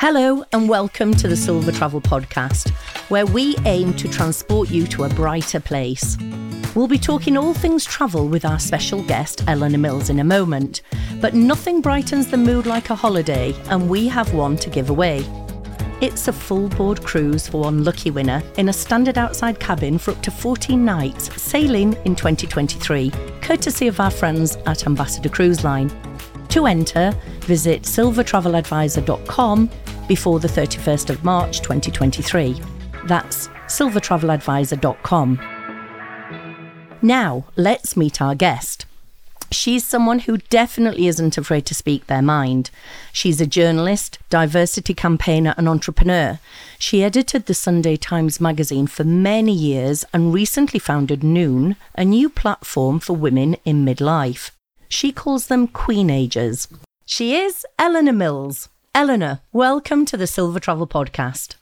Hello, and welcome to the Silver Travel Podcast, where we aim to transport you to a brighter place. We'll be talking all things travel with our special guest, Eleanor Mills, in a moment. But nothing brightens the mood like a holiday, and we have one to give away. It's a full board cruise for one lucky winner in a standard outside cabin for up to 14 nights, sailing in 2023, courtesy of our friends at Ambassador Cruise Line. To enter, visit silvertraveladvisor.com before the 31st of March 2023. That's silvertraveladvisor.com. Now, let's meet our guest. She's someone who definitely isn't afraid to speak their mind. She's a journalist, diversity campaigner, and entrepreneur. She edited the Sunday Times magazine for many years and recently founded Noon, a new platform for women in midlife. She calls them Queen Queenagers. She is Eleanor Mills. Eleanor, welcome to the Silver Travel Podcast.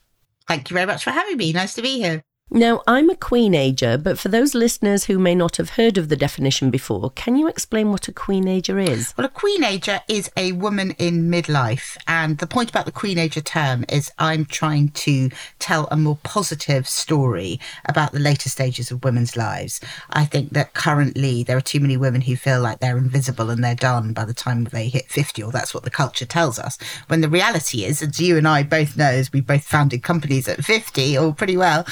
Thank you very much for having me. Nice to be here. Now, I'm a queenager, but for those listeners who may not have heard of the definition before, can you explain what a queenager is? Well, a queenager is a woman in midlife. And the point about the queenager term is I'm trying to tell a more positive story about the later stages of women's lives. I think that currently there are too many women who feel like they're invisible and they're done by the time they hit 50, or that's what the culture tells us. When the reality is, as you and I both know, as we both founded companies at 50 or pretty well,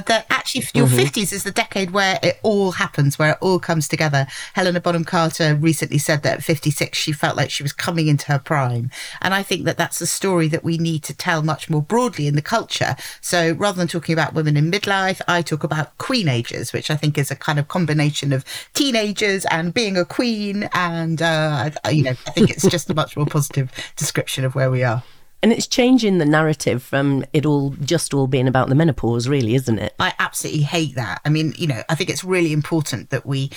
that actually your mm-hmm. 50s is the decade where it all happens, where it all comes together. Helena Bonham Carter recently said that at 56, she felt like she was coming into her prime. And I think that that's a story that we need to tell much more broadly in the culture. So rather than talking about women in midlife, I talk about queenagers, which I think is a kind of combination of teenagers and being a queen. And, uh, you know, I think it's just a much more positive description of where we are. And it's changing the narrative from it all just all being about the menopause, really, isn't it? I absolutely hate that. I mean, you know, I think it's really important that we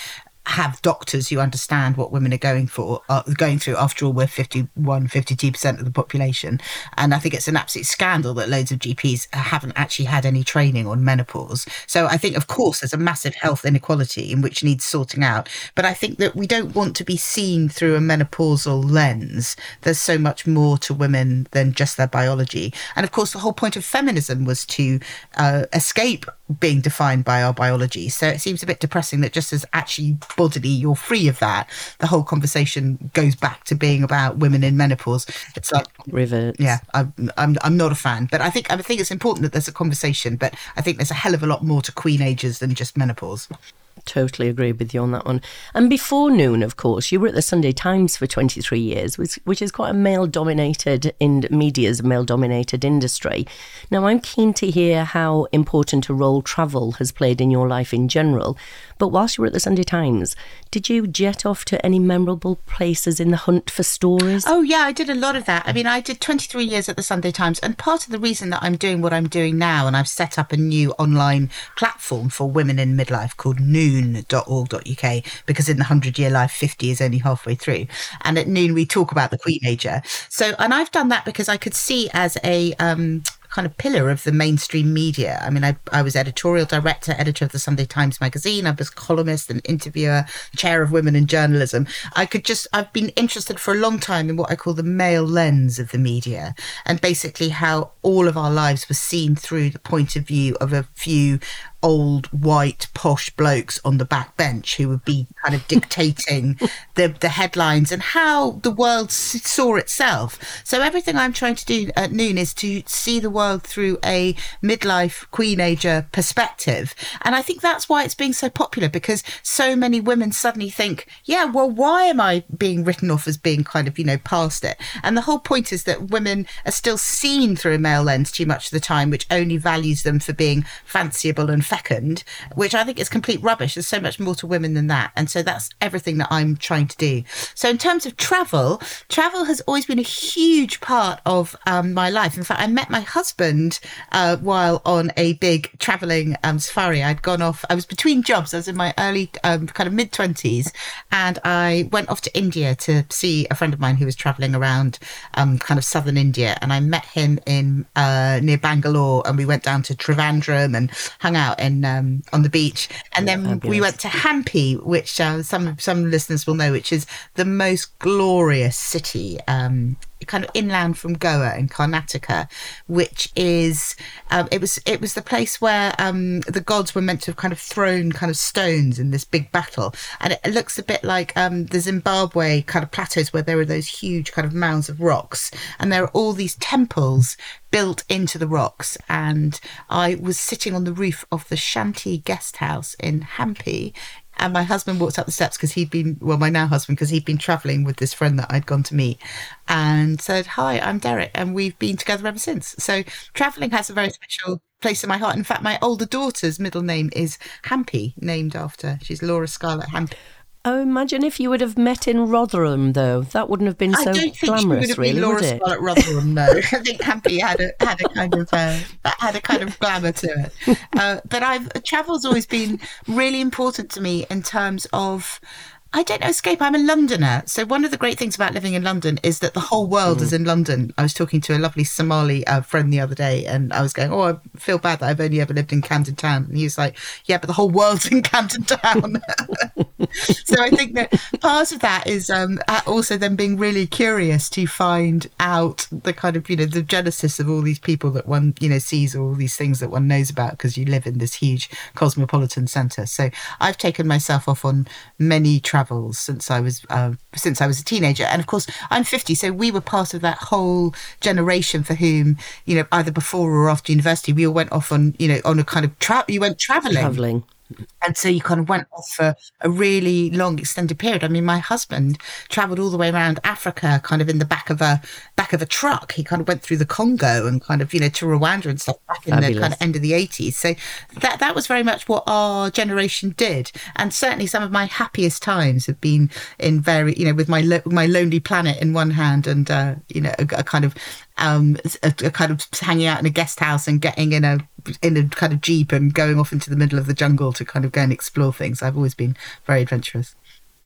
have doctors who understand what women are going for, uh, going through. After all, we're 51, 52% of the population. And I think it's an absolute scandal that loads of GPs haven't actually had any training on menopause. So I think, of course, there's a massive health inequality in which needs sorting out. But I think that we don't want to be seen through a menopausal lens. There's so much more to women than just their biology. And of course, the whole point of feminism was to uh, escape being defined by our biology. So it seems a bit depressing that just as actually bodily you're free of that, the whole conversation goes back to being about women in menopause. It's like river. Yeah, I'm, I'm I'm not a fan, but I think I think it's important that there's a conversation. But I think there's a hell of a lot more to queenagers than just menopause. Totally agree with you on that one. And before noon, of course, you were at the Sunday Times for 23 years, which, which is quite a male dominated in media's male dominated industry. Now, I'm keen to hear how important a role travel has played in your life in general. But whilst you were at the Sunday Times, did you jet off to any memorable places in the hunt for stories? Oh, yeah, I did a lot of that. I mean, I did 23 years at the Sunday Times. And part of the reason that I'm doing what I'm doing now, and I've set up a new online platform for women in midlife called noon.org.uk, because in the 100 year life, 50 is only halfway through. And at noon, we talk about the Queenager. So, and I've done that because I could see as a, um, kind of pillar of the mainstream media. I mean, I, I was editorial director, editor of the Sunday Times Magazine. I was columnist and interviewer, chair of women in journalism. I could just, I've been interested for a long time in what I call the male lens of the media and basically how all of our lives were seen through the point of view of a few old white posh blokes on the back bench who would be kind of dictating the the headlines and how the world saw itself. So everything I'm trying to do at noon is to see the world through a midlife queenager perspective, and I think that's why it's being so popular because so many women suddenly think, yeah, well, why am I being written off as being kind of you know past it? And the whole point is that women are still seen through a male lens too much of the time, which only values them for being fanciable and fecund, which I think is complete rubbish. There's so much more to women than that. And so that's everything that I'm trying to do. So, in terms of travel, travel has always been a huge part of um, my life. In fact, I met my husband uh, while on a big traveling um, safari. I'd gone off, I was between jobs. I was in my early, um, kind of mid 20s, and I went off to India to see a friend of mine who was traveling around um, kind of southern India. And I met him in uh, near Bangalore, and we went down to Trivandrum and hung out in um, on the beach, and then Fabulous. we went to Hampi, which uh, some some listeners will know, which is the most glorious city um, kind of inland from Goa in Karnataka, which is um, it was it was the place where um, the gods were meant to have kind of thrown kind of stones in this big battle, and it, looks a bit like um, the Zimbabwe kind of plateaus where there are those huge kind of mounds of rocks, and there are all these temples built into the rocks. And I was sitting on the roof of the Shanti guest house in Hampi and my husband walked up the steps because he'd been, well, my now husband, because he'd been traveling with this friend that I'd gone to meet and said, Hi, I'm Derek. And we've been together ever since. So traveling has a very special place in my heart. In fact, my older daughter's middle name is Hampy, named after, she's Laura Scarlett Hampy. Oh, imagine if you would have met in Rotherham, though. That wouldn't have been so I don't think glamorous, she would have really, would it? Scarlett Rotherham, no. I think Hampy had a had a kind of uh, had a kind of glamour to it. Uh, but I've travel's always been really important to me in terms of. I don't know, escape. I'm a Londoner. So, one of the great things about living in London is that the whole world is in London. I was talking to a lovely Somali uh, friend the other day, and I was going, Oh, I feel bad that I've only ever lived in Camden Town. And he was like, Yeah, but the whole world's in Camden Town. so, I think that part of that is um, also then being really curious to find out the kind of, you know, the genesis of all these people that one, you know, sees, all these things that one knows about because you live in this huge cosmopolitan centre. So, I've taken myself off on many travels since I was uh, since I was a teenager, and of course I'm 50, so we were part of that whole generation for whom you know either before or after university we all went off on you know on a kind of tra- you went traveling Travelling. And so you kind of went off for a really long extended period. I mean my husband traveled all the way around africa kind of in the back of a back of a truck. He kind of went through the congo and kind of you know to rwanda and stuff back in the kind of end of the 80s so that that was very much what our generation did. And certainly some of my happiest times have been in very you know with my lo- my lonely planet in one hand and uh, you know a, a kind of um a, a kind of hanging out in a guest house and getting in a in a kind of jeep and going off into the middle of the jungle to kind of go and explore things. I've always been very adventurous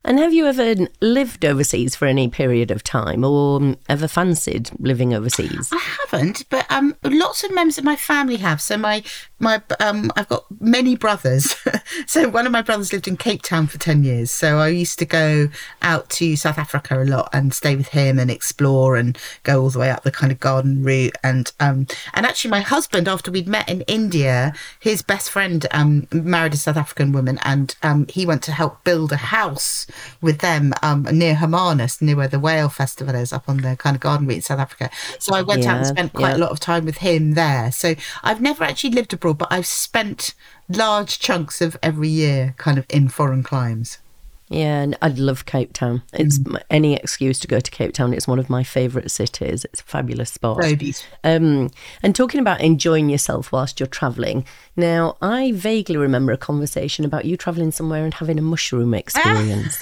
And have you ever lived overseas for any period of time or um, ever fancied living overseas? I haven't, but um, lots of members of my family have. So my my um, I've got many brothers. so one of my brothers lived in Cape Town for ten years. So I used to go out to South Africa a lot and stay with him and explore and go all the way up the kind of garden route. And um, and actually my husband, after we'd met in India, his best friend um married a South African woman, and um he went to help build a house with them um near Hermanus, near where the whale festival is, up on the kind of garden route in South Africa. So I went out and spent quite yeah. a lot of time with him there. So I've never actually lived abroad, but I've spent large chunks of every year kind of in foreign climes. Yeah, and I love Cape Town. It's Mm. any excuse to go to Cape Town. It's one of my favourite cities. It's a fabulous spot. So beautiful. Um, and talking about enjoying yourself whilst you're travelling, now I vaguely remember a conversation about you travelling somewhere and having a mushroom experience.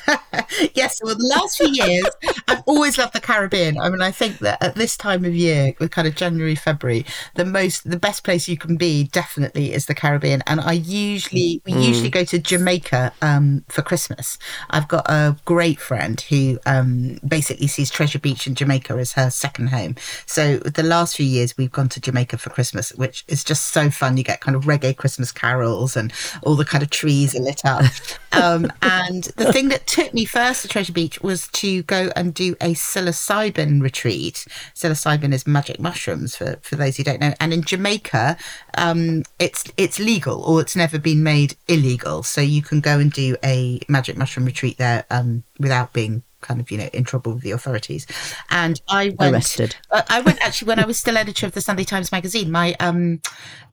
yes, well, the last few years, I've always loved the Caribbean. I mean, I think that at this time of year, with kind of January, February, the most, the best place you can be definitely is the Caribbean. And I usually, we usually go to Jamaica um, for Christmas. I've got a great friend who um, basically sees Treasure Beach in Jamaica as her second home. So the last few years, we've gone to Jamaica for Christmas, which is just so fun. You get kind of reggae Christmas carols and all the kind of trees are lit up. um, and the thing that took me first to Treasure Beach was to go and do a psilocybin retreat. Psilocybin is magic mushrooms for, for those who don't know. And in Jamaica, um, it's it's legal or it's never been made illegal. So you can go and do a magic mushroom retreat there um, without being kind of you know in trouble with the authorities and i went Arrested. uh, I went actually when I was still editor of the Sunday Times magazine. My um,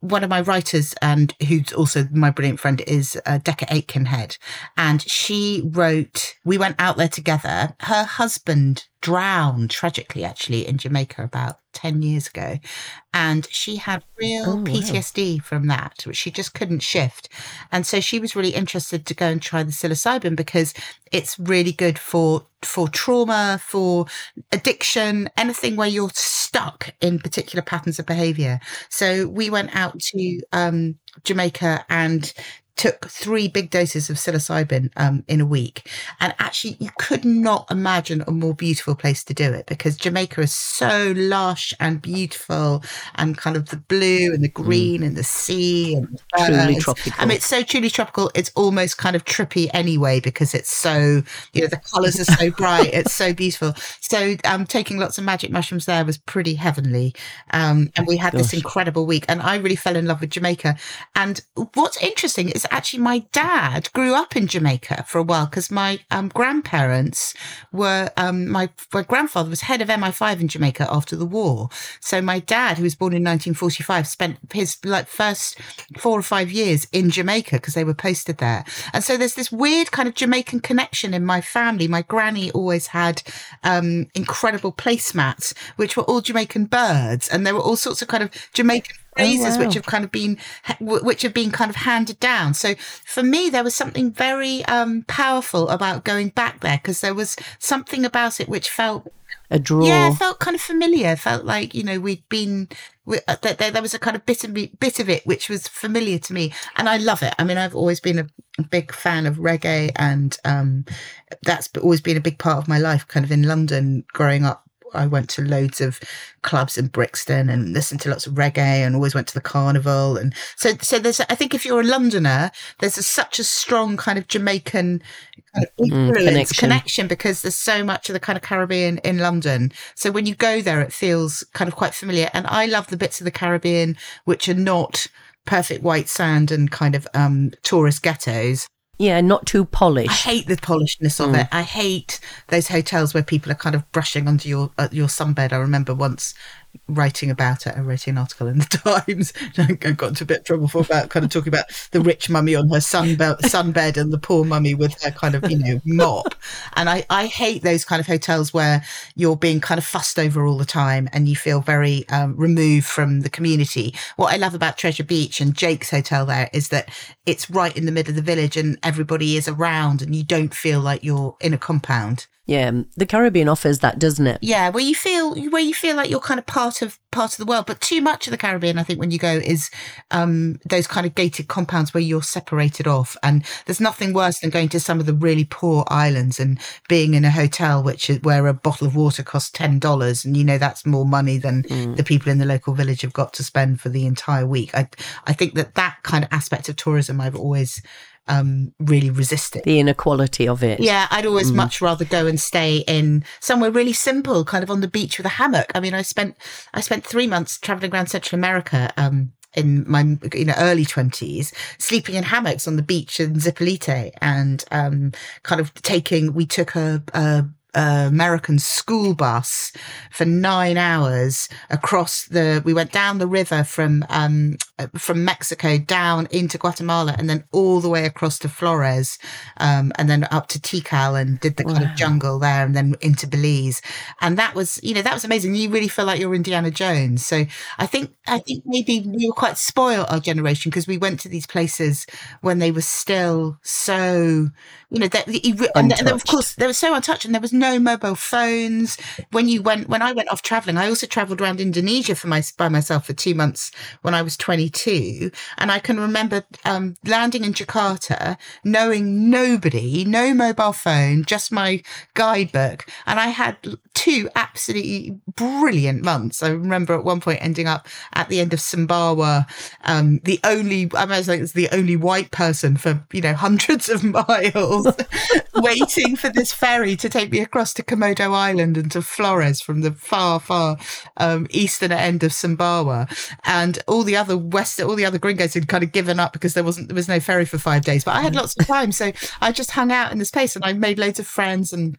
one of my writers and who's also my brilliant friend is uh, Decca Aitkenhead, and she wrote. We went out there together. Her husband drowned tragically, actually, in Jamaica about ten years ago, and she had real Oh, wow. PTSD from that, which she just couldn't shift. And so she was really interested to go and try the psilocybin because it's really good for for trauma, for addiction, anything where you're stuck in particular patterns of behavior. So we went out to um, Jamaica and took three big doses of psilocybin um, in a week. And actually, you could not imagine a more beautiful place to do it because Jamaica is so lush and beautiful and kind of the blue and the mm. green mm. and the sea and truly tropical. I mean, it's so truly tropical. It's almost kind of trippy anyway because it's so, you know, the colors are so bright. it's so beautiful. So, um, taking lots of magic mushrooms there was pretty heavenly. Um, and we had Gosh. this incredible week and I really fell in love with Jamaica. And what's interesting is actually my dad grew up in Jamaica for a while because my um, grandparents were um, my, my grandfather was head of MI5 in Jamaica after the war. So my dad, who was born in 1945, spent his like first four or five years in Jamaica because they were posted there. And so there's this weird kind of Jamaican connection in my family. My granny always had um, incredible placemats, which were all Jamaican birds, and there were all sorts of kind of Jamaican phrases oh, wow. which have kind of been which have been kind of handed down. So for me there was something very um, powerful about going back there because there was something about it which felt a draw. Yeah felt kind of familiar. Felt like you know we'd been uh, there, there was a kind of bit of me, bit of it which was familiar to me and i love it. I mean i've always been a big fan of reggae and um, that's always been a big part of my life kind of in london growing up I went to loads of clubs in Brixton and listened to lots of reggae and always went to the carnival. And so, so there's, I think if you're a Londoner, there's a, such a strong kind of Jamaican kind of mm, connection. connection because there's so much of the kind of Caribbean in London. So when you go there, it feels kind of quite familiar. And I love the bits of the Caribbean which are not perfect white sand and kind of um, tourist ghettos. Yeah, not too polished. I hate the polishedness of mm. it. I hate those hotels where people are kind of brushing under your uh, your sunbed. I remember once writing about it. I wrote an article in the Times. I got into a bit of trouble for about kind of talking about the rich mummy on her sunbed, sunbed and the poor mummy with her kind of, you know, mop. And I, I hate those kind of hotels where you're being kind of fussed over all the time and you feel very um, removed from the community. What I love about Treasure Beach and Jake's hotel there is that it's right in the middle of the village and everybody is around and you don't feel like you're in a compound. Yeah, the Caribbean offers that, doesn't it? Yeah, where you feel where you feel like you're kind of part of part of the world. But too much of the Caribbean, I think, when you go, is um, those kind of gated compounds where you're separated off. And there's nothing worse than going to some of the really poor islands and being in a hotel which is where a bottle of water costs ten dollars, and you know that's more money than mm. the people in the local village have got to spend for the entire week. I I think that that kind of aspect of tourism I've always um, really resist it. The inequality of it. Yeah, I'd always mm. much rather go and stay in somewhere really simple, kind of on the beach with a hammock. I mean, I spent I spent three months traveling around Central America. Um, in my you know early 20s sleeping in hammocks on the beach in Zipolite and um, kind of taking we took a, a uh, American school bus for nine hours across the. We went down the river from um, from Mexico down into Guatemala and then all the way across to Flores, um, and then up to Tikal and did the kind wow. of jungle there, and then into Belize, and that was you know that was amazing. You really feel like you're Indiana Jones. So I think I think maybe we were quite spoiled our generation because we went to these places when they were still so you know that and, and of course they were so untouched and there was no mobile phones. When you went when i went off traveling i also traveled around indonesia for my by myself for two months when i was 22 and i can remember um, landing in jakarta knowing nobody no mobile phone just my guidebook. And i had two absolutely brilliant months i remember at one point ending up at the end of sumbawa um, the only i was like it's the only white person for you know hundreds of miles waiting for this ferry to take me across to Komodo Island and to Flores from the far, far um, eastern end of Sumbawa. And all the other west, all the other gringos had kind of given up because there wasn't, there was no ferry for five days. But I had lots of time. So I just hung out in this place and I made loads of friends and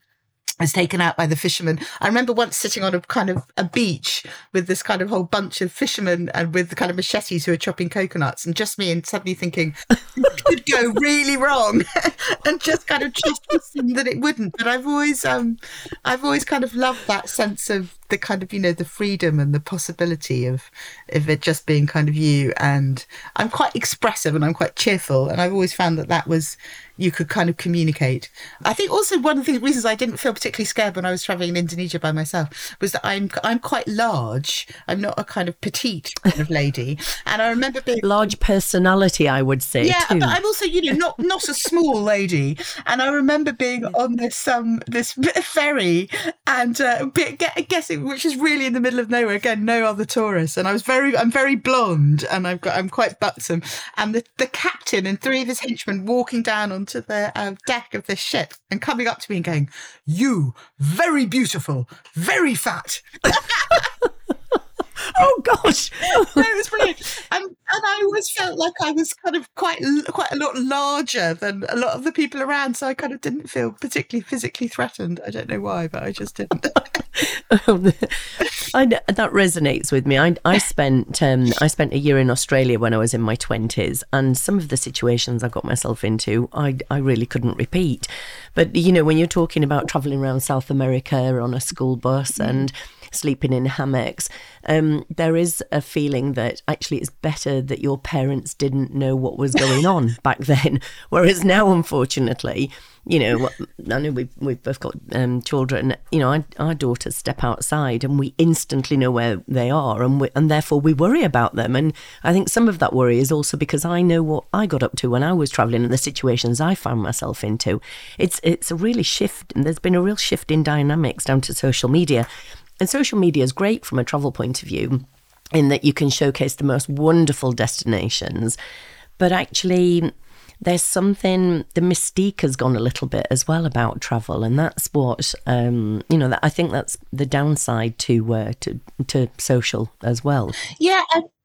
was taken out by the fishermen. I remember once sitting on a kind of a beach with this kind of whole bunch of fishermen and with the kind of machetes who were chopping coconuts and just me and suddenly thinking it could go really wrong and just kind of trusting that it wouldn't. But I've always um I've always kind of loved that sense of the kind of you know the freedom and the possibility of of it just being kind of you and i'm quite expressive and i'm quite cheerful and i've always found that that was you could kind of communicate. I think also one of the reasons i didn't feel particularly scared when i was traveling in indonesia by myself was that i'm i'm quite large. I'm not a kind of petite kind of lady. And i remember being large personality i would say yeah too. but i'm also you know not not a small lady. And i remember being on this um this ferry and uh, guessing which is really in the middle of nowhere. Again no other tourists. And i was very i'm very blonde and i've got i'm quite buxom. And the, the captain and three of his henchmen walking down onto the uh, deck of this ship and coming up to me and going you very beautiful very fat oh gosh no, it was brilliant and, and i always felt like i was kind of quite quite a lot larger than a lot of the people around so i kind of didn't feel particularly physically threatened i don't know why but i just didn't I, that resonates with me. I, I spent um, I spent a year in Australia when I was in my twenties, and some of the situations I got myself into, I I really couldn't repeat. But you know, when you're talking about traveling around South America on a school bus mm. Sleeping in hammocks, um, there is a feeling that actually it's better that your parents didn't know what was going on back then. Whereas now, unfortunately, you know, I know we've, we've both got um, children, you know, our, our, daughters step outside and we instantly know where they are and, we, and therefore we worry about them. And I think some of that worry is also because I know what I got up to when I was travelling and the situations I found myself into. It's, it's a really shift, and there's been a real shift in dynamics down to social media. And social media is great from a travel point of view in that you can showcase the most wonderful destinations, but actually, there's something the mystique has gone a little bit as well about travel, and that's what um, you know. That I think that's the downside to uh, to to social as well. Yeah,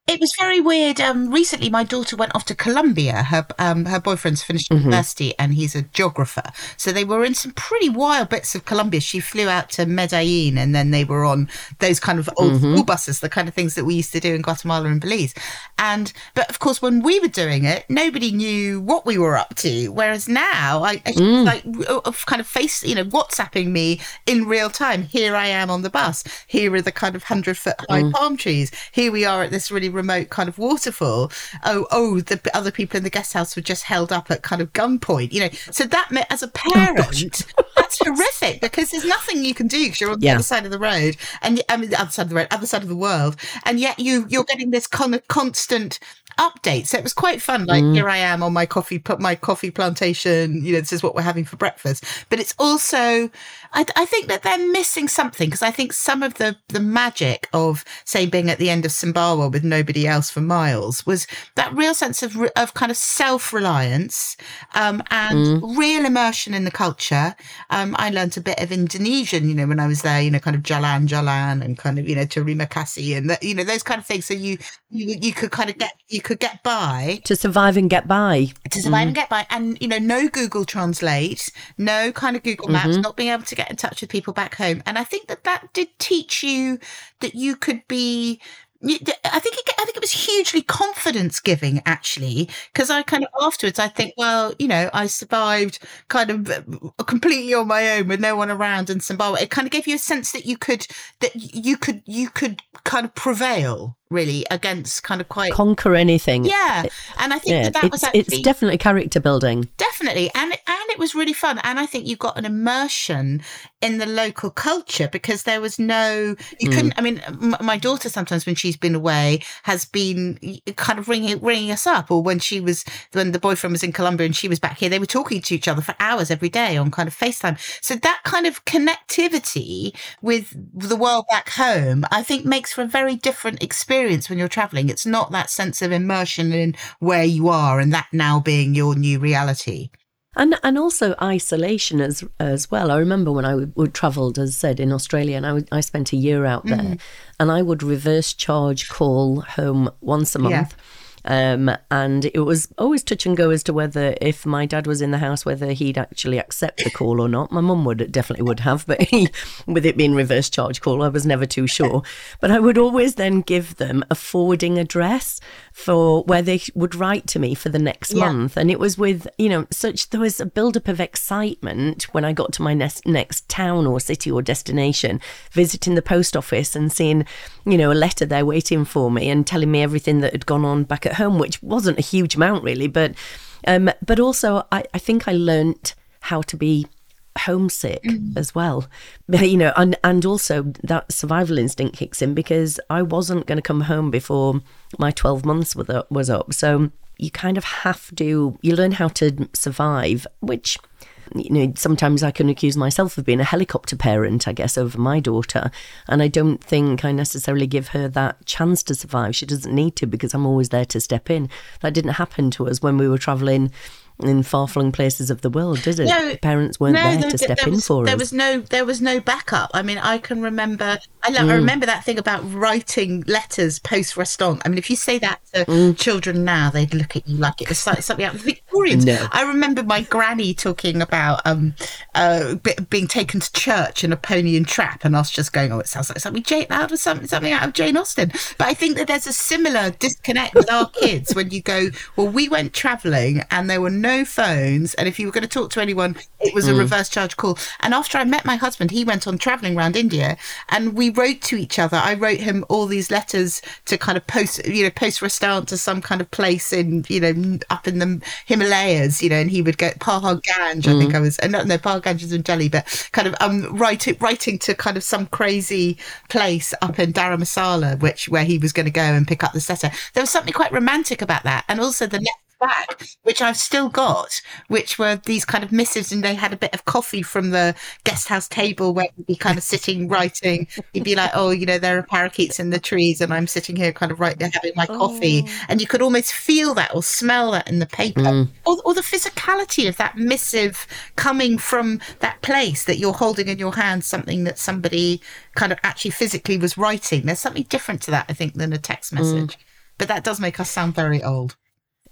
it was very weird. Um, recently, my daughter went off to Colombia. Her um, her boyfriend's finished mm-hmm. university, and he's a geographer. So they were in some pretty wild bits of Colombia. She flew out to Medellin, and then they were on those kind of old mm-hmm. school buses, the kind of things that we used to do in Guatemala and Belize. And but of course, when we were doing it, nobody knew what we were up to. Whereas now, I, I mm. like kind of face, you know, WhatsApping me in real time. Here I am on the bus. Here are the kind of hundred foot high mm. palm trees. Here we are at this really remote kind of waterfall. Oh, oh, the other people in the guest house were just held up at kind of gunpoint. You know, so that meant as a oh, parent, oh, that's horrific because there's nothing you can do because you're on the other side of the road and I mean the other side of the road, other side of the world, and yet you you're getting this kind of constant updates. So it was quite fun. Like mm. here I am on my coffee, put my coffee plantation. You know, this is what we're having for breakfast. But it's also, I, I think that they're missing something because I think some of the the magic of say being at the end of Sumbawa with nobody else for miles was that real sense of of kind of self reliance um, and mm. real immersion in the culture. Um, I learned a bit of Indonesian, you know, when I was there. You know, kind of jalan jalan and kind of you know terima kasih and the, you know those kind of things. So you you you could kind of get you could get by to survive and get by to survive mm. and get by and you know no google translate no kind of google maps mm-hmm. not being able to get in touch with people back home. And i think that that did teach you that you could be I think it, I think it was hugely confidence giving actually because I kind of afterwards I think well you know I survived kind of uh, completely on my own with no one around in Sumbawa. It kind of gave you a sense that you could that you could you could kind of prevail really against kind of quite conquer anything. Yeah, and I think yeah, that, that was actually it's definitely character building. Definitely, and and it was really fun, and I think you got an immersion in the local culture because there was no you mm. couldn't. I mean, m- my daughter sometimes when she's been away has been kind of ringing ringing us up, or when she was when the boyfriend was in Colombia and she was back here, they were talking to each other for hours every day on kind of FaceTime. So that kind of connectivity with the world back home, I think, makes for a very different experience experience when you're traveling. It's not that sense of immersion in where you are and that now being your new reality. And and also isolation as as well. I remember when I would, would travelled, as I said, in Australia, and I, would, I spent a year out there, mm. and I would reverse charge call home once a month. Yeah Um, and it was always touch and go as to whether, if my dad was in the house, whether he'd actually accept the call or not. My mum would definitely would have, but he, with it being reverse charge call, I was never too sure. But I would always then give them a forwarding address for where they would write to me for the next Yeah. month. And it was with, you know, such, there was a build up of excitement when I got to my next, next town or city or destination, visiting the post office and seeing, you know, a letter there waiting for me and telling me everything that had gone on back at home, which wasn't a huge amount really. But, um, but also I, I think I learnt how to be homesick as well you know and and also that survival instinct kicks in because I wasn't going to come home before my 12 months was up, was up so you kind of have to you learn how to survive which you know sometimes I can accuse myself of being a helicopter parent I guess over my daughter and I don't think I necessarily give her that chance to survive. She doesn't need to because I'm always there to step in. That didn't happen to us when we were traveling in far-flung places of the world, did it? Parents weren't there there- to step there in was, for there us. was no there was no backup. I mean, I can remember. I, lo- Mm. I remember that thing about writing letters poste restante. I mean, if you say that to Mm. children now, they'd look at you like it was like something out of the Victorians. No. I remember my granny talking about um, uh, be- being taken to church in a pony and trap, and us just going, "Oh, it sounds like something Jane out of something something out of Jane Austen." But I think that there's a similar disconnect with our kids when you go, "Well, we went travelling and there were no phones, and if you were going to talk to anyone, it was a reverse charge call." And after I met my husband, he went on travelling around India, and we wrote to each other. I wrote him all these letters to kind of post, you know, poste restante to some kind of place in, you know, up in the Himalayas, you know, and he would go Pahar Ganj, I think I was, uh, no, no, Pahar Ganj is in Delhi, but kind of um writing writing to kind of some crazy place up in Dharamsala, which where he was going to go and pick up the setter. There was something quite romantic about that, and also the back, which I've still got, which were these kind of missives, and they had a bit of coffee from the guest house table where he'd be kind of sitting writing. He'd be like, "Oh, you know, there are parakeets in the trees, and I'm sitting here, kind of writing, having my coffee," oh. and you could almost feel that or smell that in the paper, mm. or, or the physicality of that missive coming from that place that you're holding in your hand, something that somebody kind of actually physically was writing. There's something different to that, I think, than a text mm. message. But that does make us sound very old.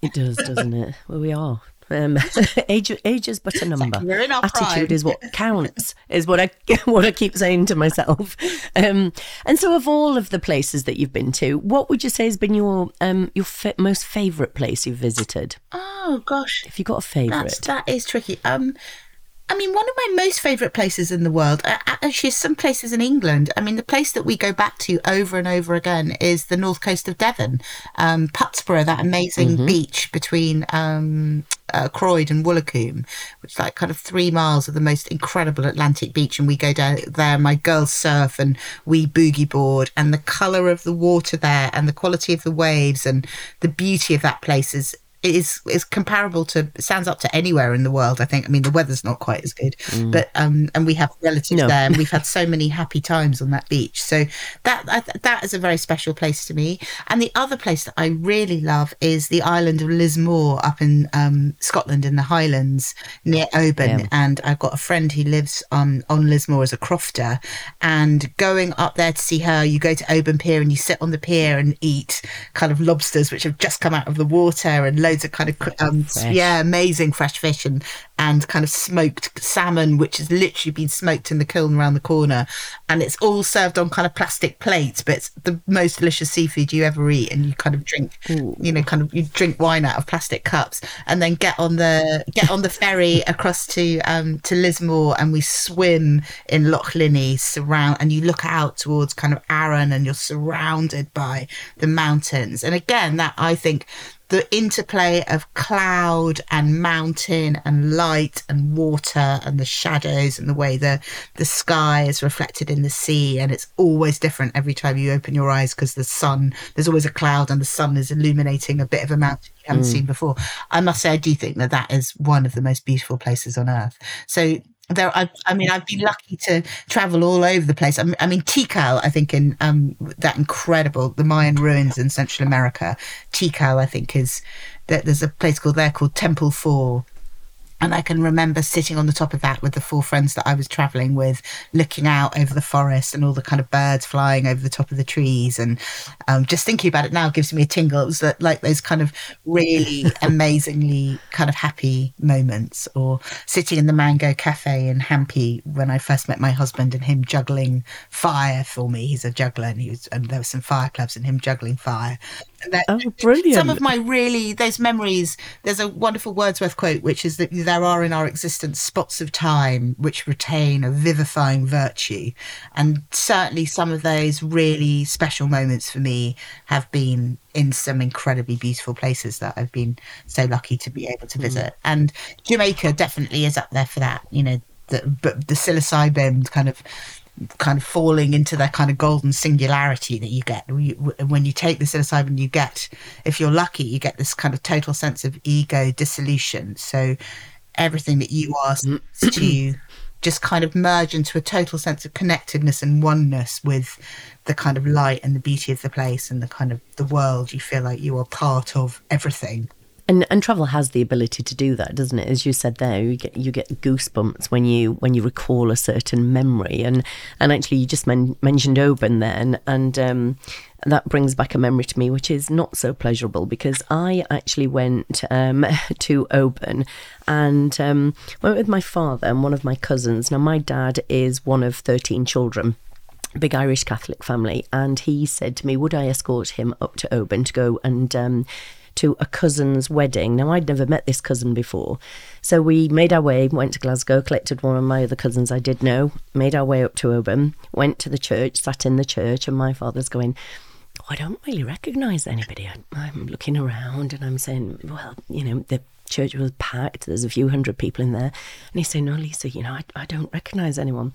It does, doesn't it? Well, we are. Um, age, age is but a number. we're in our Attitude prime. is what counts. Is what I what I keep saying to myself. Um, and so, of all of the places that you've been to, what would you say has been your um, your fa- most favourite place you've visited? Oh gosh, If you got a favourite, that is tricky. Um, I mean, one of my most favourite places in the world, uh, actually, some places in England. I mean, the place that we go back to over and over again is the north coast of Devon, um, Putsborough, that amazing beach between um, uh, Croyde and Woolacombe, which is like kind of three miles of the most incredible Atlantic beach. And we go down there, my girls surf and we boogie board, and the colour of the water there, and the quality of the waves, and the beauty of that place is is is comparable to it sounds up to anywhere in the world. I think. I mean, the weather's not quite as good, but um, and we have relatives No. there, and we've had so many happy times on that beach. So that I, that is a very special place to me. And the other place that I really love is the island of Lismore up in um, Scotland in the Highlands near Oban. Yeah. And I've got a friend who lives on on Lismore as a crofter, and going up there to see her, you go to Oban Pier and you sit on the pier and eat kind of lobsters which have just come out of the water and loads of kind of um, yeah amazing fresh fish and and kind of smoked salmon which has literally been smoked in the kiln around the corner. And it's all served on kind of plastic plates but it's the most delicious seafood you ever eat. And you kind of drink you know kind of you drink wine out of plastic cups and then get on the get on the ferry across to um to Lismore and we swim in Loch Linnhe surround and you look out towards kind of Arran and you're surrounded by the mountains. And again that I think the interplay of cloud and mountain and light and water and the shadows and the way the the sky is reflected in the sea. And it's always different every time you open your eyes because the sun there's always a cloud and the sun is illuminating a bit of a mountain you haven't hmm. seen before. I must say i do think that that is one of the most beautiful places on earth. So there I, I mean i've been lucky to travel all over the place. I mean, tikal i think in um that incredible the mayan ruins in central america. Tikal i think is there's a place called there called temple 4 And I can remember sitting on the top of that with the four friends that I was traveling with, looking out over the forest and all the kind of birds flying over the top of the trees. And um, just thinking about it now gives me a tingle. It was like those kind of really amazingly kind of happy moments, or sitting in the Mango Cafe in Hampi when I first met my husband and him juggling fire for me. He's a juggler and, he was, and there were some fire clubs and him juggling fire. That, oh, brilliant. Some of my really, those memories, there's a wonderful Wordsworth quote, which is that there are in our existence spots of time which retain a vivifying virtue. And certainly some of those really special moments for me have been in some incredibly beautiful places that I've been so lucky to be able to hmm. visit. Mm. And Jamaica definitely is up there for that, you know, the, but the psilocybin kind of kind of falling into that kind of golden singularity that you get. When you take the psilocybin you get if you're lucky you get this kind of total sense of ego dissolution. So everything that you are mm. to just kind of merge into a total sense of connectedness and oneness with the kind of light and the beauty of the place and the kind of the world you feel like you are part of everything and and travel has the ability to do that, doesn't it? As you said there, you get you get goosebumps when you when you recall a certain memory, and and actually you just men- mentioned Oban then, and um, that brings back a memory to me, which is not so pleasurable because I actually went um, to Oban and um, went with my father and one of my cousins. Now my dad is one of thirteen children big Irish Catholic family, and he said to me, "Would I escort him up to Oban to go and um, to a cousin's wedding. Now, I'd never met this cousin before. So we made our way, went to Glasgow, collected one of my other cousins I did know, made our way up to Oban, went to the church, sat in the church, and my father's going, oh, I don't really recognise anybody. I'm looking around and I'm saying, well, you know, the church was packed. There's a few hundred people in there. And he's saying, no, Lisa, you know, I, I don't recognise anyone.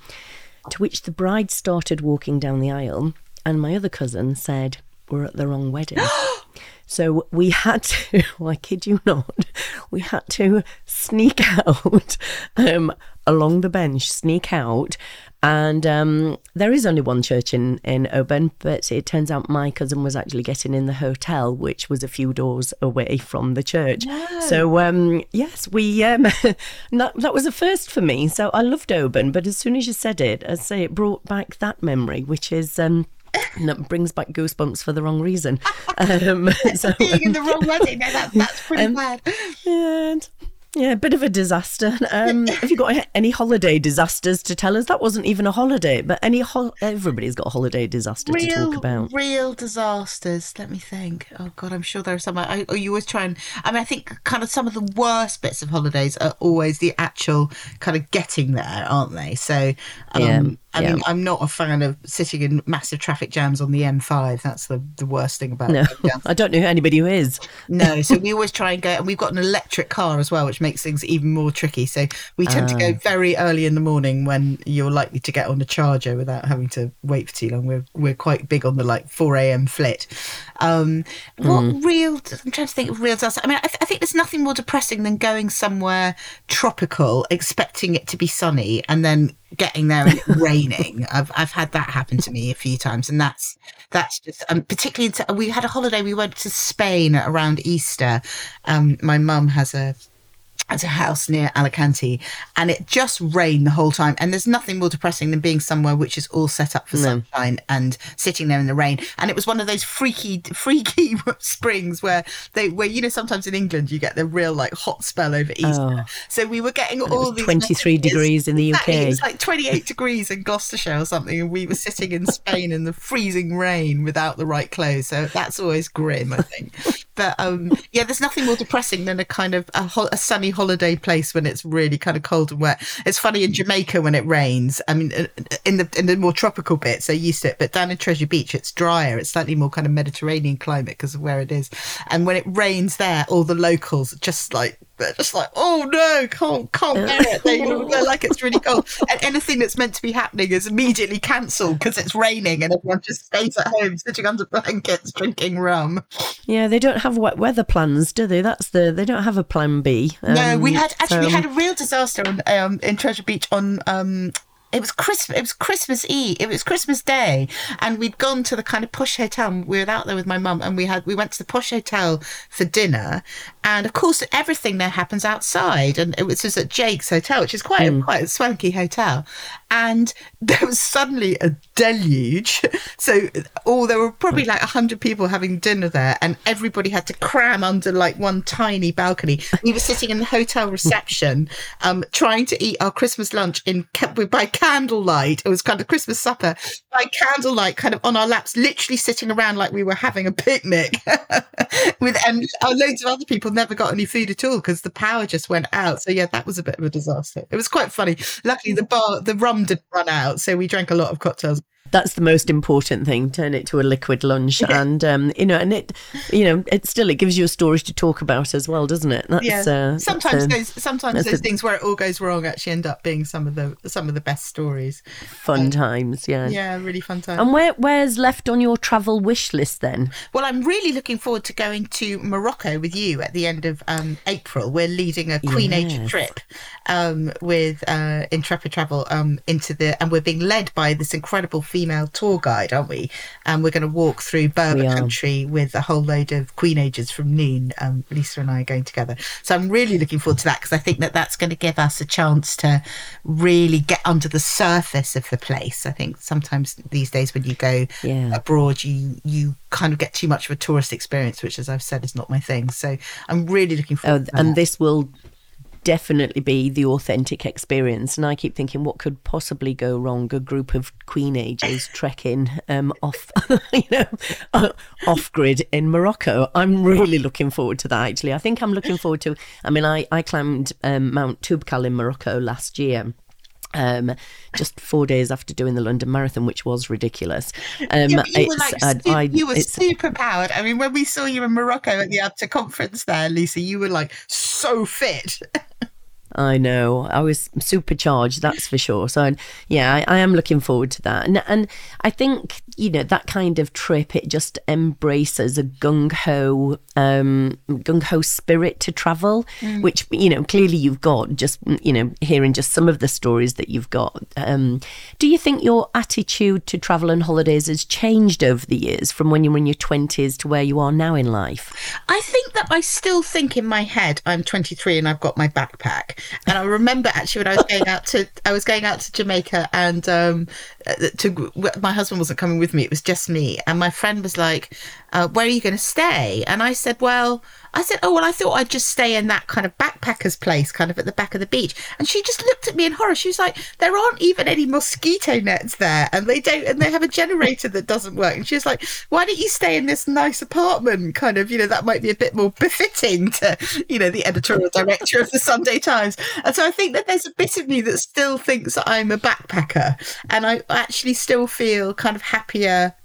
To which the bride started walking down the aisle, and my other cousin said, We're at the wrong wedding. So we had to, I kid you not, we had to sneak out um, along the bench, sneak out. And um, there is only one church in, in Oban, but it turns out my cousin was actually getting in the hotel, which was a few doors away from the church. No. So, um, yes, we um, that, that was a first for me. So I loved Oban, but as soon as you said it, I say it brought back that memory, which is um, and that brings back goosebumps for the wrong reason. Um, so, Being in the wrong wedding, that, that's pretty um, bad. And yeah, a bit of a disaster. Um, have you got any holiday disasters to tell us? That wasn't even a holiday, but any ho- everybody's got a holiday disaster real, to talk about. Real disasters. Let me think. Oh God, I'm sure there are some. I, oh, you always try and. I mean, I think kind of some of the worst bits of holidays are always the actual kind of getting there, aren't they? So, um, yeah. I yeah. mean, I'm not a fan of sitting in massive traffic jams on the M5. That's the, the worst thing about no, it. I don't know anybody who is. no, so we always try and go, and we've got an electric car as well, which makes things even more tricky. So we tend uh, to go ah. very early in the morning when you're likely to get on a charger without having to wait for too long. We're we're quite big on the like 4 a.m. flit. Um, what mm. real? I'm trying to think of real disaster. I mean, I, th- I think there's nothing more depressing than going somewhere tropical, expecting it to be sunny, and then getting there and it raining. I've I've had that happen to me a few times, and that's that's just um, particularly. Into, we had a holiday. We went to Spain around Easter. Um, my mum has a at a house near Alicante and it just rained the whole time. And there's nothing more depressing than being somewhere which is all set up for no. sunshine and sitting there in the rain. And it was one of those freaky, freaky springs where they, where, you know, sometimes in England you get the real like hot spell over Easter. Oh. So we were getting all these 23 messages. degrees in the UK. It was like 28 degrees in Gloucestershire or something. And we were sitting in Spain in the freezing rain without the right clothes. So that's always grim, I think. but um, yeah, there's nothing more depressing than a kind of a, a sunny holiday place when it's really kind of cold and wet. It's funny in Jamaica when it rains. I mean, uh, in the in the more tropical bits, they're used to it, but down in Treasure Beach, it's drier. It's slightly more kind of Mediterranean climate because of where it is. And when it rains there, all the locals just like they're just like, oh no, can't can't bear it. They, they're like it's really cold, and anything that's meant to be happening is immediately cancelled because it's raining, and everyone just stays at home, sitting under blankets, drinking rum. Yeah, they don't have wet weather plans, do they? That's the they don't have a plan B. Um, no, we um, had actually we had a real disaster on, um, in Treasure Beach on um, it was Christmas. It was Christmas Eve. It was Christmas Day, and we'd gone to the kind of posh hotel. We were out there with my mum, and we had we went to the posh hotel for dinner, and of course everything there happens outside. And it was just at Jake's hotel, which is quite mm. quite a swanky hotel, and there was suddenly a deluge. So, oh, there were probably like a hundred people having dinner there, and everybody had to cram under like one tiny balcony. We were sitting in the hotel reception, um, trying to eat our Christmas lunch in kept by candlelight. It was kind of Christmas supper by candlelight, kind of on our laps, literally sitting around like we were having a picnic. With and loads of other people never got any food at all because the power just went out. So yeah, that was a bit of a disaster. It was quite funny. Luckily, the bar, the rum didn't run out, so we drank a lot of cocktails that's the most important thing turn it to a liquid lunch yeah. and um, you know and it you know it still it gives you a story to talk about as well doesn't it that's, yeah. Uh, sometimes those sometimes those a, things where it all goes wrong actually end up being some of the some of the best stories fun um, times yeah yeah really fun times and where where's left on your travel wish list then well i'm really looking forward to going to morocco with you at the end of um, april we're leading a queen yes. age trip um, with uh, intrepid travel um, into the and we're being led by this incredible female tour guide, aren't we? And we're going to walk through Berber country with a whole load of Queenagers from Noon. Um, Lisa and I are going together. So I'm really looking forward to that because I think that that's going to give us a chance to really get under the surface of the place. I think sometimes these days when you go yeah. abroad, you you kind of get too much of a tourist experience, which, as I've said, is not my thing. So I'm really looking forward. Oh, and this will definitely be the authentic experience. And I keep thinking, what could possibly go wrong? A group of Queenagers trekking um, off, you know, uh, off grid in Morocco. I'm really looking forward to that. Actually, I think I'm looking forward to. I mean, I I climbed um, Mount Toubkal in Morocco last year. Um, just four days after doing the London Marathon, which was ridiculous. Um, yeah, you were, like, I, I, you were super powered. I mean, when we saw you in Morocco at the ABTA conference there, Lisa, you were like so fit. I know. I was supercharged, that's for sure. So, yeah, I, I, am looking forward to that. And, and I think, you know, that kind of trip, it just embraces a gung ho, um, gung ho spirit to travel, mm. which, you know, clearly you've got just, you know, hearing just some of the stories that you've got. Um, do you think your attitude to travel and holidays has changed over the years from when you were in your 20s to where you are now in life? I think that I still think in my head, I'm 23 and I've got my backpack. And I remember actually when I was going out to I was going out to Jamaica and um, to my husband wasn't coming with me. It was just me, and my friend was like, uh, "Where are you going to stay?" And I said, "Well." I said, "Oh well, I thought I'd just stay in that kind of backpackers place, kind of at the back of the beach." And she just looked at me in horror. She was like, "There aren't even any mosquito nets there, and they don't, and they have a generator that doesn't work." And she was like, "Why don't you stay in this nice apartment? Kind of, you know, that might be a bit more befitting to, you know, the editorial director of the Sunday Times." And so I think that there's a bit of me that still thinks that I'm a backpacker, and I actually still feel kind of happier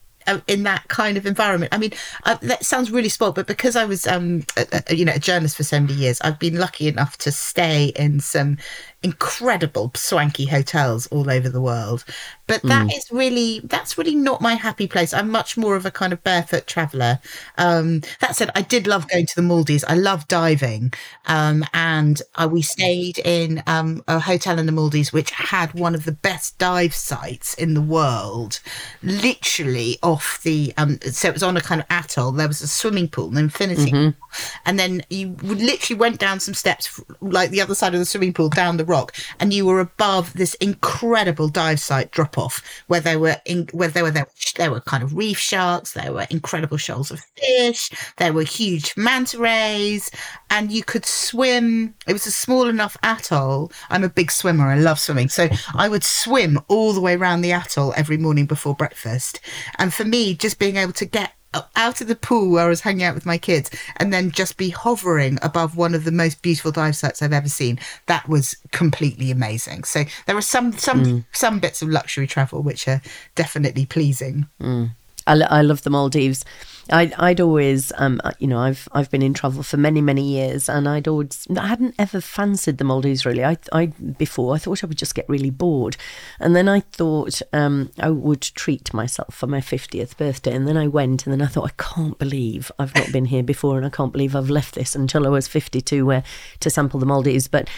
in that kind of environment. I mean, uh, that sounds really spoiled, but because I was, um, a, a, you know, a journalist for so many years, I've been lucky enough to stay in some incredible swanky hotels all over the world. But that mm. is really that's really not my happy place. I'm much more of a kind of barefoot traveller. Um, that said, I did love going to the Maldives. I love diving, um, and uh, we stayed in um, a hotel in the Maldives which had one of the best dive sites in the world, literally off the. Um, so it was on a kind of atoll. There was a swimming pool, an infinity, mm-hmm. and then you literally went down some steps, like the other side of the swimming pool, down the rock, and you were above this incredible dive site drop off where there were in, where there were there, there were kind of reef sharks, there were incredible shoals of fish, there were huge manta rays, and you could swim. It was a small enough atoll. I'm a big swimmer. I love swimming, so I would swim all the way around the atoll every morning before breakfast. And for me, just being able to get out of the pool where I was hanging out with my kids and then just be hovering above one of the most beautiful dive sites I've ever seen. That was completely amazing. So there are some some mm. some bits of luxury travel which are definitely pleasing. Mm. I, I love the Maldives. I'd, I'd always, um, you know, I've I've been in travel for many many years, and I'd always I hadn't ever fancied the Maldives really. I, I before I thought I would just get really bored, and then I thought um, I would treat myself for my fiftieth birthday, and then I went, and then I thought I can't believe I've not been here before, and I can't believe I've left this until I was fifty two, where to sample the Maldives. But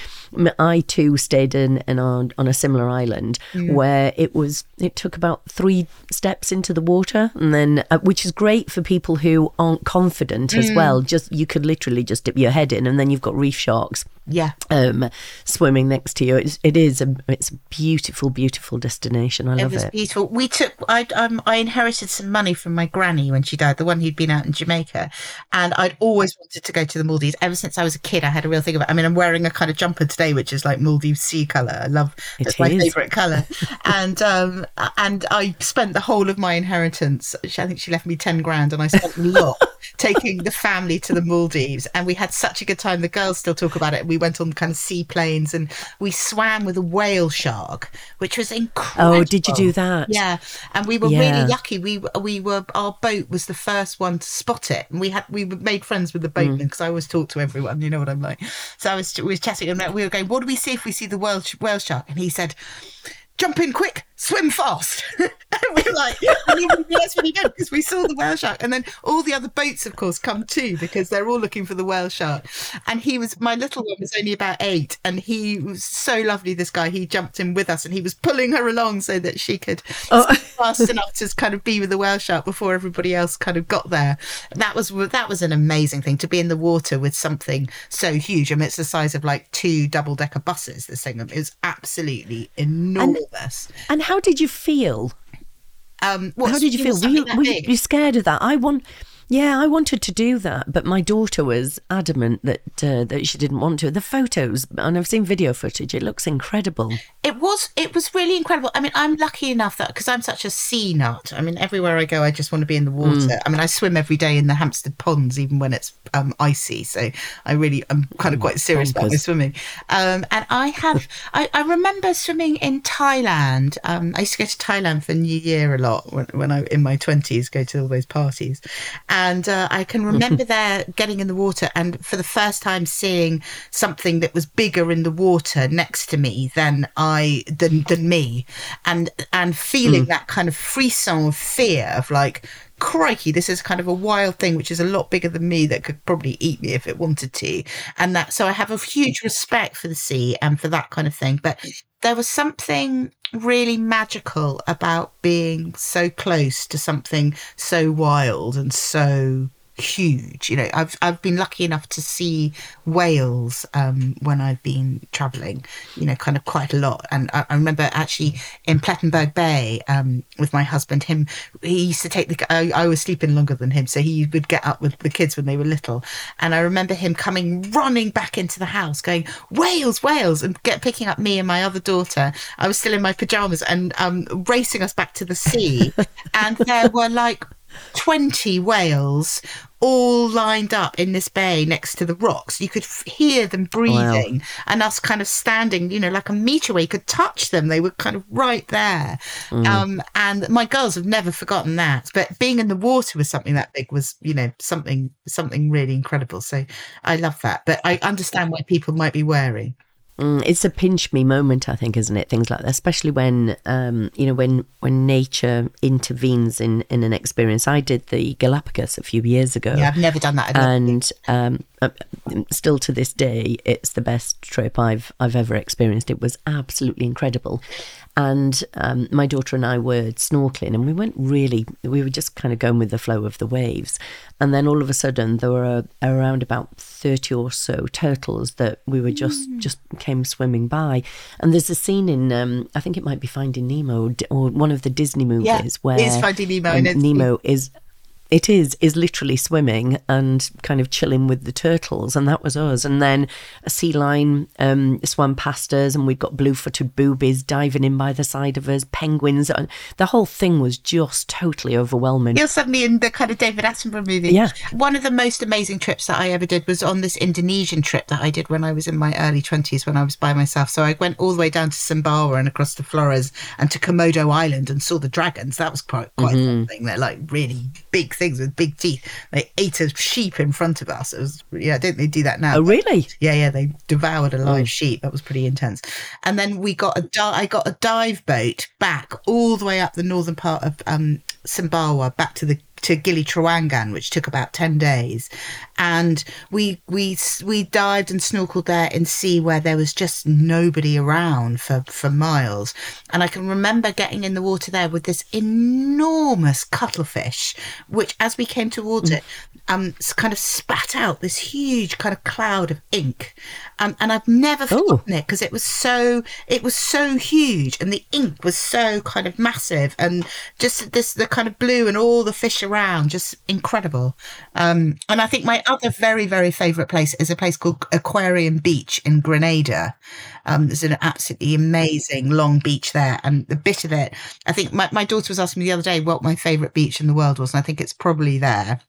I too stayed in, in on, on a similar island where it was it took about three steps into the water, and then uh, which is great for people who aren't confident as mm. well. Just you could literally just dip your head in, and then you've got reef sharks yeah. um, swimming next to you. It's, it is a it's a beautiful beautiful destination. I love it it. beautiful. We took I um, I inherited some money from my granny when she died the one who'd been out in jamaica and i'd always wanted to go to the maldives. Ever since i was a kid i had a real thing about i mean i'm wearing a kind of jumper today which is like maldives sea color i love it's my favorite color and um and i spent the whole of my inheritance i think she left me 10 grand and i spent a lot taking the family to the maldives and we had such a good time the girls still talk about it we went on kind of seaplanes and we swam with a whale shark, which was incredible. Oh, did you do that? Yeah, and we were yeah. really lucky. We we were our boat was the first one to spot it, and we had we made friends with the boatman because mm. I always talk to everyone. You know what I'm like. So I was we were chatting and we were going, "What do we see if we see the whale whale shark?" And he said jump in quick, swim fast. and we were like, and he realised when he did because we saw the whale shark. And then all the other boats, of course, come too because they're all looking for the whale shark. And he was, my little one was only about eight and he was so lovely, this guy. He jumped in with us and he was pulling her along so that she could oh. fast enough to kind of be with the whale shark before everybody else kind of got there. That was, that was an amazing thing to be in the water with something so huge. I mean, it's the size of like two double decker buses, this thing. It was absolutely enormous. And- this. And how did you feel? Um, how did you feel? Were you, were you scared of that? I want. Yeah, I wanted to do that, but my daughter was adamant that uh, that she didn't want to. The photos, and I've seen video footage. It looks incredible. It was. It was really incredible. I mean, I'm lucky enough that because I'm such a sea nut. I mean, everywhere I go, I just want to be in the water. Mm. I mean, I swim every day in the Hampstead ponds, even when it's um, icy. So I really, I'm kind of quite serious about my swimming. Um, and I have, I, I, remember swimming in Thailand. Um, I used to go to Thailand for New Year a lot when, when I in my twenties, go to all those parties. And uh, I can remember there getting in the water and for the first time seeing something that was bigger in the water next to me than I than than me, and and feeling mm. that kind of frisson of fear of like crikey, this is kind of a wild thing which is a lot bigger than me that could probably eat me if it wanted to. And that, so I have a huge respect for the sea and for that kind of thing. But there was something really magical about being so close to something so wild and so huge. You know, I've I've been lucky enough to see whales um, when I've been travelling. You know, kind of quite a lot. And I, I remember actually in Plettenberg Bay um, with my husband. Him, he used to take the. I, I was sleeping longer than him, so he would get up with the kids when they were little. And I remember him coming running back into the house, going whales, whales, and get picking up me and my other daughter. I was still in my pajamas and um, racing us back to the sea. and there were like 20 whales all lined up in this bay next to the rocks. You could f- hear them breathing wow. and us kind of standing, you know, like a meter away. You could touch them. They were kind of right there. Mm. Um, and my girls have never forgotten that. But being in the water with something that big was, you know, something, something really incredible. So I love that. But I understand why people might be wary. Mm, it's a pinch me moment, I think, isn't it? Things like that, especially when um, you know when when nature intervenes in in an experience. I did the Galapagos a few years ago. Yeah, I've never done that, and um, uh, still to this day, it's the best trip I've I've ever experienced. It was absolutely incredible, and um, my daughter and I were snorkeling, and we went really, we were just kind of going with the flow of the waves. And then all of a sudden, there were around about 30 or so turtles that we were just, mm. just came swimming by. And there's a scene in, um, I think it might be Finding Nemo or one of the Disney movies yeah, where Finding Nemo, um, Nemo is it is is literally swimming and kind of chilling with the turtles and that was us. And then a sea lion um, swam past us and we've got blue-footed boobies diving in by the side of us penguins and the whole thing was just totally overwhelming. You're suddenly in the kind of david attenborough movie. Yeah. One of the most amazing trips that i ever did was on this indonesian trip that i did when i was in my early 20s when i was by myself. So i went all the way down to sumbawa and across to flores and to komodo island and saw the dragons. That was quite quite mm-hmm. something they're like really big things with big teeth. They ate a sheep in front of us. It was, yeah, don't they do that now? Oh, really? Yeah, yeah, they devoured a live Oh. sheep. That was pretty intense. And then we got a di- I got a dive boat back all the way up the northern part of um, Sumbawa back to the to Gili Trawangan, which took about ten days, and we we we dived and snorkeled there in sea where there was just nobody around for for miles, and I can remember getting in the water there with this enormous cuttlefish, which as we came towards mm. it, um, kind of spat out this huge kind of cloud of ink, um, and I've never forgotten it because it was so it was so huge, and the ink was so kind of massive, and just this the kind of blue and all the fish around, just incredible. Um, and I think my other very very favourite place is a place called Aquarium Beach in Grenada. Um, there's an absolutely amazing long beach there, and the bit of it, I think my, my daughter was asking me the other day what my favourite beach in the world was, and I think it's probably there.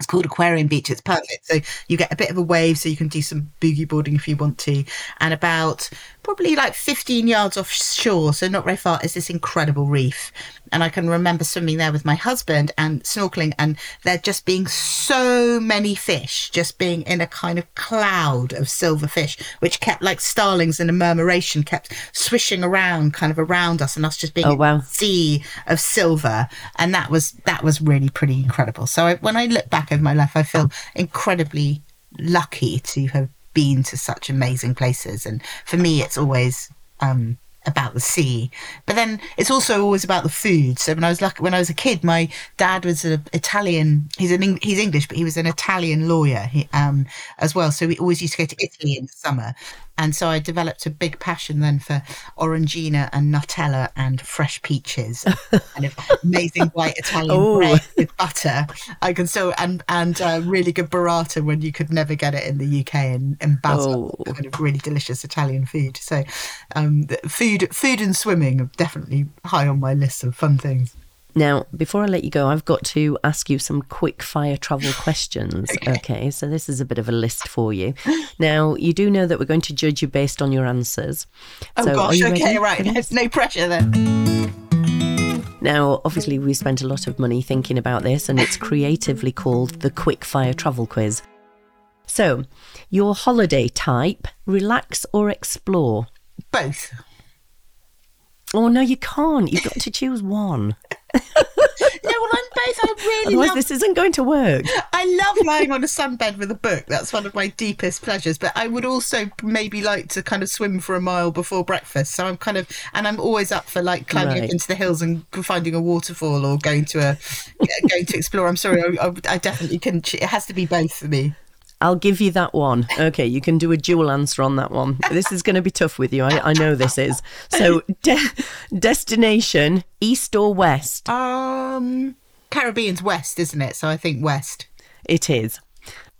It's called Aquarium Beach. It's perfect. So you get a bit of a wave, so you can do some boogie boarding if you want to. And about probably like 15 yards offshore, so not very far, is this incredible reef. And I can remember swimming there with my husband and snorkeling, and there just being so many fish, just being in a kind of cloud of silver fish, which kept like starlings in a murmuration, kept swishing around, kind of around us, and us just being Oh, wow. sea of silver and that was that was really pretty incredible so I, when i look back over my life i feel incredibly lucky to have been to such amazing places. And for me it's always um about the sea. But then it's also always about the food. So when i was lucky when i was a kid my dad was an italian he's an he's english but he was an italian lawyer he, um as well. So we always used to go to italy in the summer and so I developed a big passion then for orangina and Nutella and fresh peaches, kind of amazing white Italian Oh. bread with butter. I can still and and uh, really good burrata when you could never get it in the UK and and basil, Oh. kind of really delicious Italian food. So, um, food food and swimming are definitely high on my list of fun things. Now, before I let you go, I've got to ask you some quick fire travel questions. okay. so this is a bit of a list for you. Now, you do know that we're going to judge you based on your answers. Oh so gosh, okay, right. this? No pressure then. Now, obviously, we spent a lot of money thinking about this, and it's creatively called the Quick Fire Travel Quiz. So, your holiday type, relax or explore? Both. Oh, no, you can't. You've got to choose one. No, well, I'm both. I really Otherwise, love this isn't going to work. I love lying on a sunbed with a book. That's one of my deepest pleasures. But I would also maybe like to kind of swim for a mile before breakfast. So I'm kind of, and I'm always up for like climbing Right. up into the hills and finding a waterfall or going to a, going to explore. I'm sorry, I, I, I definitely can. It has to be both for me. I'll give you that one. Okay, you can do a dual answer on that one. This is going to be tough with you. I, I know this is. So, de- destination, east or west? Um, Caribbean's west, isn't it? So I think west. It is.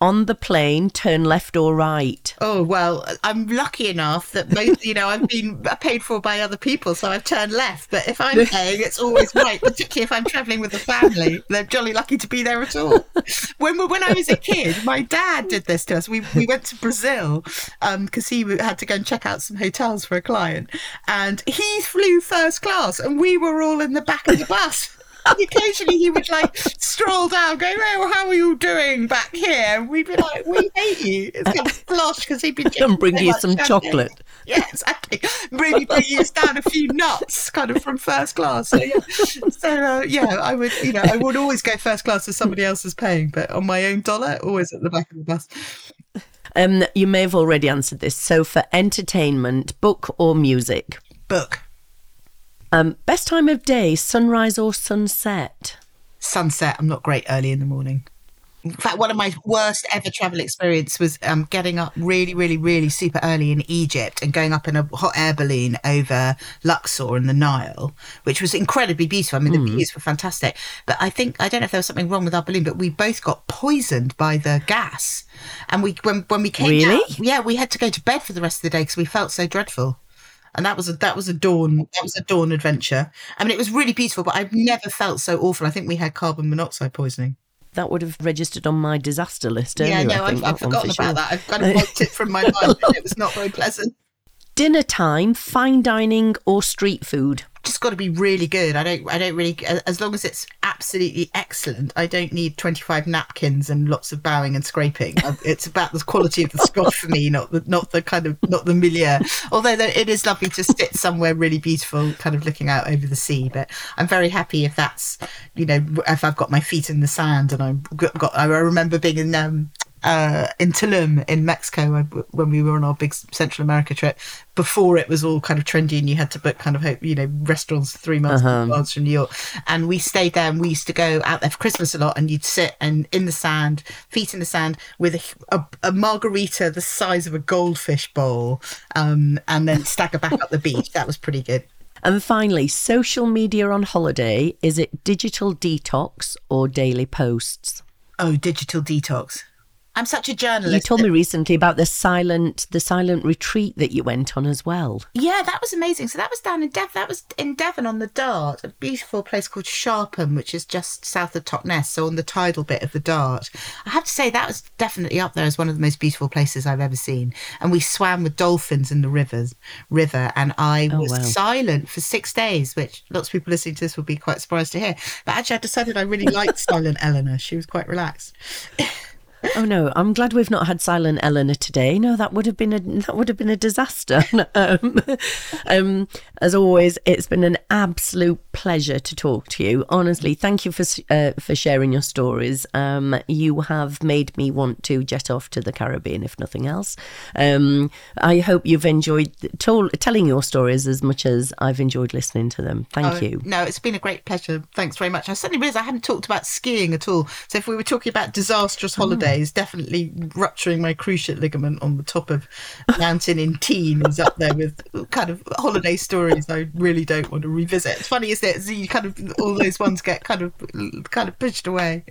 On the plane, turn left or right? Oh well, I'm lucky enough that most, you know, I've been paid for by other people, so I've turned left. But if I'm paying, it's always right. Particularly if I'm travelling with the family, they're jolly lucky to be there at all. When when I was a kid, my dad did this to us. We we went to Brazil um, because he had to go and check out some hotels for a client, and he flew first class, and we were all in the back of the bus. Occasionally he would like stroll down, going, "Oh, how are you doing back here?" And we'd be like, "We hate you." It's kind of slosh because he'd be And bring you some champagne. chocolate. Yeah, exactly. Really bring you down a few nuts, kind of from first class. So yeah, so uh, yeah, I would, you know, I would always go first class if somebody else is paying, but on my own dollar, always at the back of the bus. Um, you may have already answered this. So, for entertainment, book or music? Book. Um, best time of day, sunrise or sunset? sunset. I'm not great early in the morning. In fact, one of my worst ever travel experience was um, getting up really, really, really super early in Egypt and going up in a hot air balloon over Luxor and the Nile, which was incredibly beautiful. I mean, the views were fantastic. But I think I don't know if there was something wrong with our balloon, but we both got poisoned by the gas. And we when when we came Really? down, yeah, we had to go to bed for the rest of the day because we felt so dreadful and that was a that was a dawn that was a dawn adventure. I mean, it was really beautiful, but I've never felt so awful. I think we had carbon monoxide poisoning. That would have registered on my disaster list earlier. yeah, no, I I've, I've forgotten for about sure. that. I've kind of wiped it from my mind, and it was not very pleasant. Dinner time, fine dining or street food? Just got to be really good. I don't I don't really as long as it's absolutely excellent. I don't need 25 napkins and lots of bowing and scraping. it's about the quality of the scotch for me, not the not the kind of not the milieu. Although it is lovely to sit somewhere really beautiful, kind of looking out over the sea. But I'm very happy if that's you know if I've got my feet in the sand and I've got. I remember being in um, uh, in Tulum in Mexico when we were on our big Central America trip before it was all kind of trendy and you had to book kind of you know restaurants three months uh-huh. advance from New York and we stayed there and we used to go out there for Christmas a lot and you'd sit and in the sand feet in the sand with a, a, a margarita the size of a goldfish bowl um, and then stagger back up the beach that was pretty good and finally, social media on holiday is it digital detox or daily posts? Oh, digital detox. I'm such a journalist. You told me recently about the silent the silent retreat that you went on as well. Yeah, that was amazing. So that was down in Devon. That was in Devon on the Dart, a beautiful place called Sharpham, which is just south of Totnes, so on the tidal bit of the Dart. I have to say that was definitely up there as one of the most beautiful places I've ever seen. And we swam with dolphins in the rivers river, and I oh, was wow. silent for six days, which lots of people listening to this will be quite surprised to hear. But actually, I decided I really liked Silent Eleanor. She was quite relaxed. Oh no, I'm glad we've not had silent Eleanor today. No, that would have been a that would have been a disaster. um, um, as always, it's been an absolute pleasure to talk to you. Honestly, thank you for uh, for sharing your stories. Um, you have made me want to jet off to the Caribbean, if nothing else. Um, I hope you've enjoyed telling your stories as much as I've enjoyed listening to them. Thank oh, you. No, it's been a great pleasure. Thanks very much. I certainly realised I hadn't talked about skiing at all. So if we were talking about disastrous holidays. Oh is definitely rupturing my cruciate ligament on the top of mountain in Tignes is up there with kind of holiday stories I really don't want to revisit. It's funny, isn't it? You kind of all those ones get kind of kind of pushed away.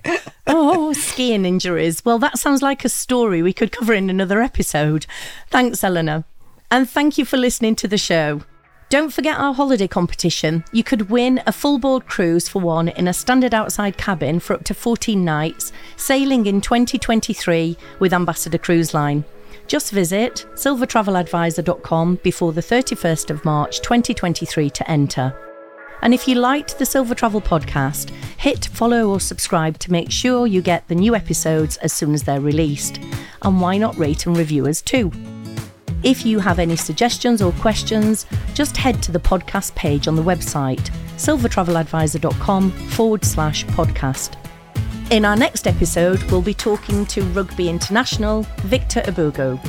oh, skiing injuries. Well, that sounds like a story we could cover in another episode. Thanks, Eleanor. And thank you for listening to the show. Don't forget our holiday competition. You could win a full board cruise for one in a standard outside cabin for up to 14 nights, sailing in 2023 with Ambassador Cruise Line. Just visit silvertraveladvisor.com before the 31st of March 2023 to enter. And if you liked the Silver Travel podcast, hit follow or subscribe to make sure you get the new episodes as soon as they're released. And why not rate and review us too? If you have any suggestions or questions, just head to the podcast page on the website, silvertraveladvisor.com forward slash podcast. In our next episode, we'll be talking to rugby international Victor Ubogu.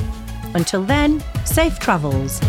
Until then, safe travels.